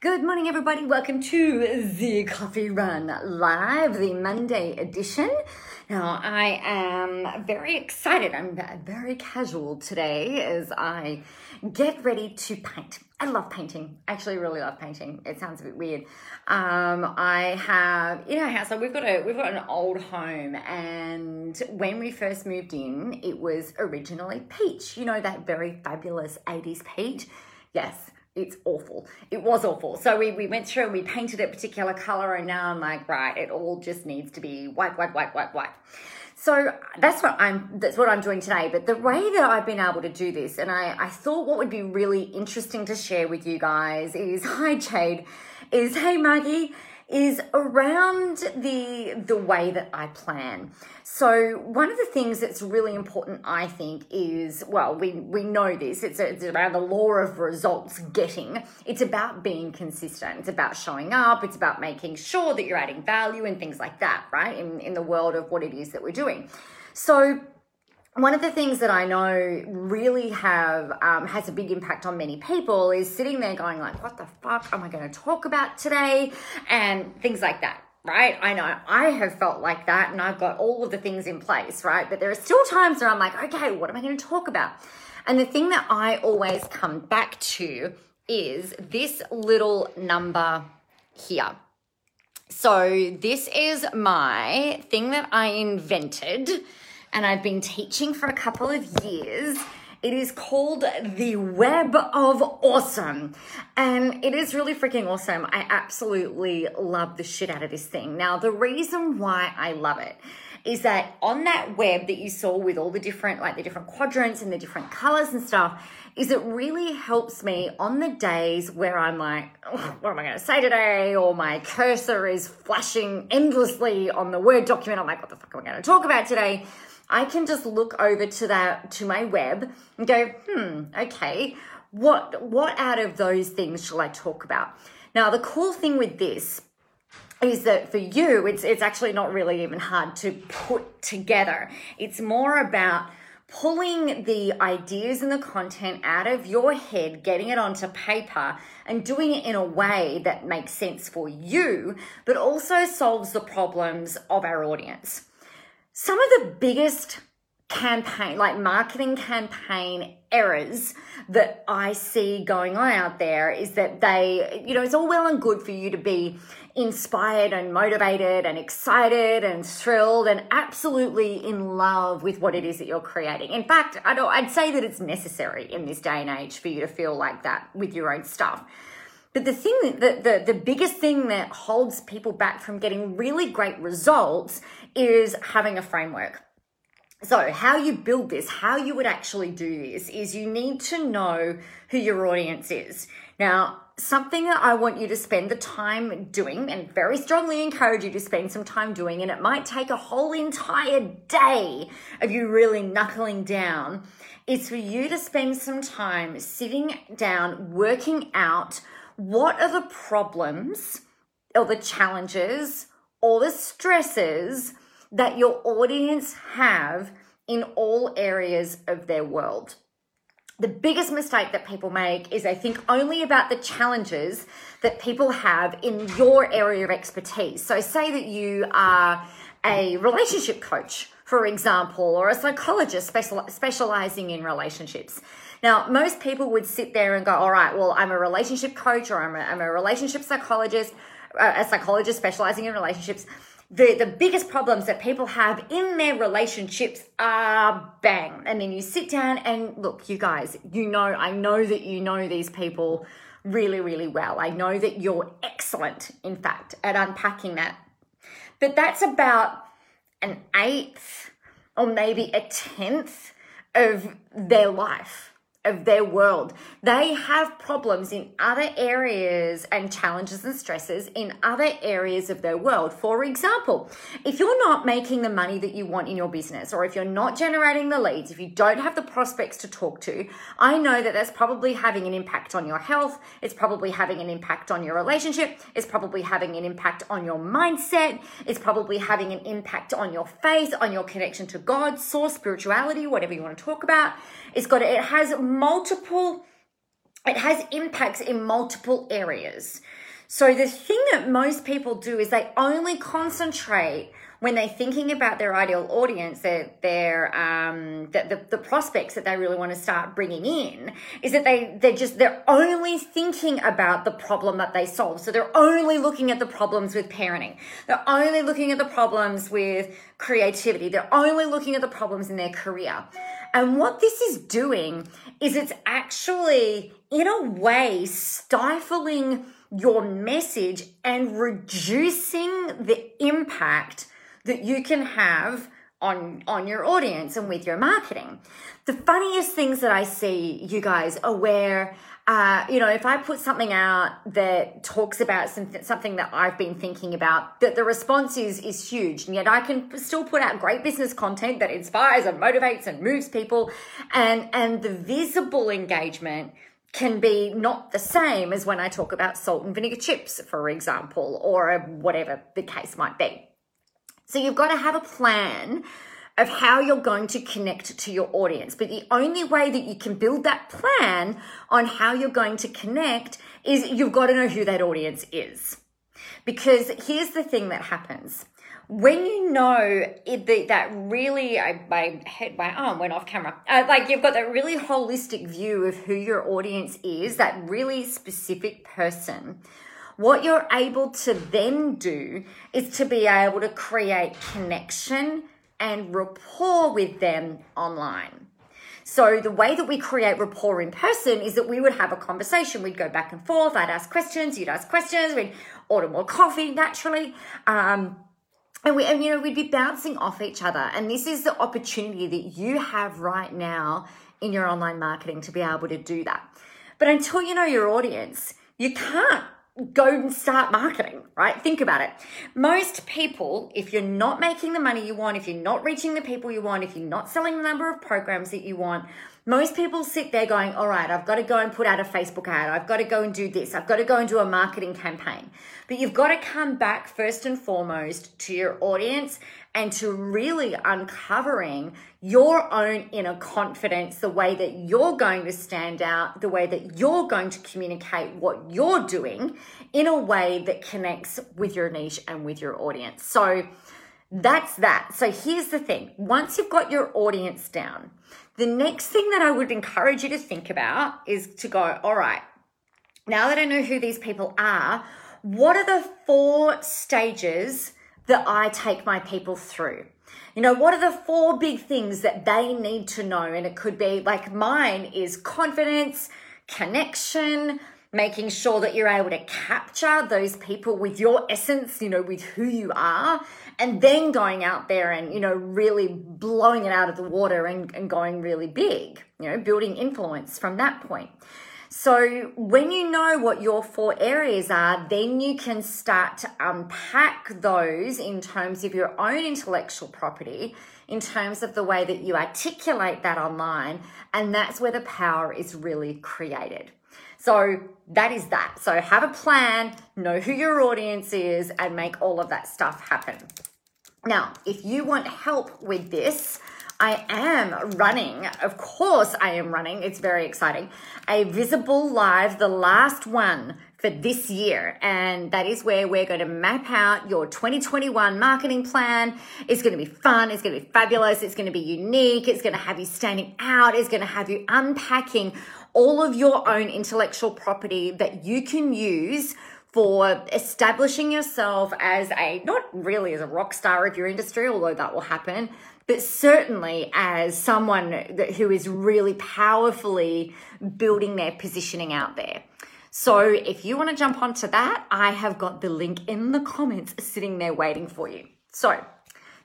Good morning, everybody. Welcome to the Coffee Run Live, the Monday edition. Now, I am very excited. I'm very casual today as I get ready to paint. I love painting. I actually really love painting. It sounds a bit weird. Um, I have in our house. So we've got a we've got an old home, and when we first moved in, it was originally peach. You know that very fabulous '80s peach. Yes, it's awful. It was awful. So we, we went through and we painted a particular color, and now I'm like, right, it all just needs to be white, white, white, white, white. So that's what I'm that's what I'm doing today. But the way that I've been able to do this, and I, I thought what would be really interesting to share with you guys is hi Jade, is hey Maggie, is around the the way that I plan. So one of the things that's really important, I think, is well, we we know this. It's it's around the law of results getting. It's about being consistent. It's about showing up. It's about making sure that you're adding value and things like that, right? In in the world of what it is that we're doing. So one of the things that I know really have um, has a big impact on many people is sitting there going like, "What the fuck am I going to talk about today?" and things like that. Right? I know I have felt like that, and I've got all of the things in place. Right? But there are still times where I'm like, "Okay, what am I going to talk about?" And the thing that I always come back to is this little number here. So this is my thing that I invented and I've been teaching for a couple of years. It is called The Web of Awesome. And it is really freaking awesome. I absolutely love the shit out of this thing. Now, the reason why I love it is that on that web that you saw with all the different, like the different quadrants and the different colors and stuff, is it really helps me on the days where I'm like, oh, what am I going to say today? Or my cursor is flashing endlessly on the Word document. I'm like, what the fuck am I going to talk about today? I can just look over to that to my web and go, hmm, okay, what what out of those things shall I talk about? Now, the cool thing with this is that for you, it's it's actually not really even hard to put together. It's more about pulling the ideas and the content out of your head, getting it onto paper, and doing it in a way that makes sense for you, but also solves the problems of our audience some of the biggest campaign, like marketing campaign errors that I see going on out there is that they, you know, it's all well and good for you to be inspired and motivated and excited and thrilled and absolutely in love with what it is that you're creating. In fact, I don't, I'd say that it's necessary in this day and age for you to feel like that with your own stuff. But the thing that the, the biggest thing that holds people back from getting really great results is having a framework. So, how you build this, how you would actually do this, is you need to know who your audience is. Now, something that I want you to spend the time doing and very strongly encourage you to spend some time doing, and it might take a whole entire day of you really knuckling down, is for you to spend some time sitting down, working out what are the problems or the challenges or the stresses that your audience have in all areas of their world. The biggest mistake that people make is they think only about the challenges that people have in your area of expertise. So, say that you are a relationship coach, for example, or a psychologist special, specializing in relationships. Now, most people would sit there and go, all right, well, I'm a relationship coach or I'm a, I'm a relationship psychologist, a psychologist specializing in relationships. The, the biggest problems that people have in their relationships are bang. And then you sit down and look, you guys, you know, I know that you know these people really, really well. I know that you're excellent, in fact, at unpacking that. But that's about an eighth or maybe a tenth of their life of their world. They have problems in other areas and challenges and stresses in other areas of their world. For example, if you're not making the money that you want in your business, or if you're not generating the leads, if you don't have the prospects to talk to, I know that that's probably having an impact on your health. It's probably having an impact on your relationship. It's probably having an impact on your mindset. It's probably having an impact on your faith, on your connection to God, source, spirituality, whatever you want to talk about. It's got, it has multiple it has impacts in multiple areas. So the thing that most people do is they only concentrate when they're thinking about their ideal audience, their, their um, the, the, the prospects that they really want to start bringing in, is that they they're just they're only thinking about the problem that they solve. So they're only looking at the problems with parenting. They're only looking at the problems with creativity. They're only looking at the problems in their career. And what this is doing is it's actually, in a way, stifling your message and reducing the impact that you can have on on your audience and with your marketing. The funniest things that I see you guys are where uh, you know, if I put something out that talks about some, something that I've been thinking about, that the response is is huge, and yet I can still put out great business content that inspires and motivates and moves people, and and the visible engagement can be not the same as when I talk about salt and vinegar chips, for example, or whatever the case might be. So you've got to have a plan of how you're going to connect to your audience. But the only way that you can build that plan on how you're going to connect is you've got to know who that audience is. Because here's the thing that happens. When you know it, that really, I, my head, my arm went off camera. Uh, like you've got that really holistic view of who your audience is, that really specific person what you're able to then do is to be able to create connection and rapport with them online. So the way that we create rapport in person is that we would have a conversation. We'd go back and forth. I'd ask questions. You'd ask questions. We'd order more coffee naturally. Um, and we, and you know, we'd be bouncing off each other. And this is the opportunity that you have right now in your online marketing to be able to do that. But until you know your audience, you can't go and start marketing, right? Think about it. Most people, if you're not making the money you want, if you're not reaching the people you want, if you're not selling the number of programs that you want, most people sit there going, all right, I've got to go and put out a Facebook ad. I've got to go and do this. I've got to go and do a marketing campaign. But you've got to come back first and foremost to your audience and to really uncovering your own inner confidence, the way that you're going to stand out, the way that you're going to communicate what you're doing in a way that connects with your niche and with your audience. So that's that. So here's the thing once you've got your audience down, the next thing that I would encourage you to think about is to go, all right, now that I know who these people are, what are the four stages that I take my people through? You know, what are the four big things that they need to know? And it could be like mine is confidence, connection, making sure that you're able to capture those people with your essence, you know, with who you are, and then going out there and, you know, really blowing it out of the water and, and going really big, you know, building influence from that point. So when you know what your four areas are, then you can start to unpack those in terms of your own intellectual property, in terms of the way that you articulate that online. And that's where the power is really created. So that is that. So have a plan, know who your audience is, and make all of that stuff happen. Now, if you want help with this, I am running, of course, I am running, it's very exciting, a visible live, the last one for this year. And that is where we're going to map out your 2021 marketing plan. It's going to be fun. It's going to be fabulous. It's going to be unique. It's going to have you standing out. It's going to have you unpacking all of your own intellectual property that you can use for establishing yourself as a not really as a rock star of your industry, although that will happen, but certainly as someone who is really powerfully building their positioning out there. So if you want to jump onto that, I have got the link in the comments sitting there waiting for you. So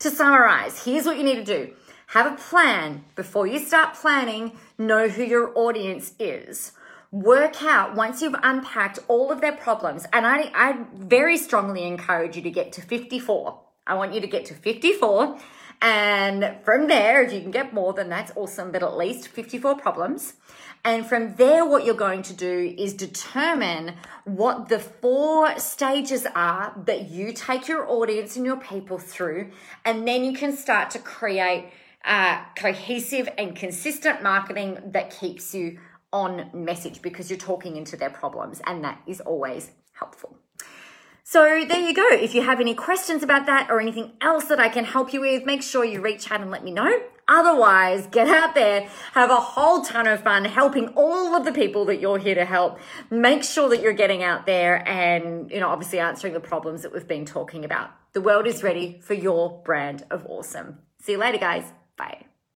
to summarize, here's what you need to do. Have a plan before you start planning, know who your audience is. Work out once you've unpacked all of their problems, and I, I very strongly encourage you to get to 54. I want you to get to 54. And from there, if you can get more, then that's awesome, but at least 54 problems. And from there, what you're going to do is determine what the four stages are that you take your audience and your people through. And then you can start to create uh, cohesive and consistent marketing that keeps you on message because you're talking into their problems, and that is always helpful. So there you go. If you have any questions about that or anything else that I can help you with, make sure you reach out and let me know. Otherwise, get out there, have a whole ton of fun helping all of the people that you're here to help. Make sure that you're getting out there and, you know, obviously answering the problems that we've been talking about. The world is ready for your brand of awesome. See you later, guys. Bye.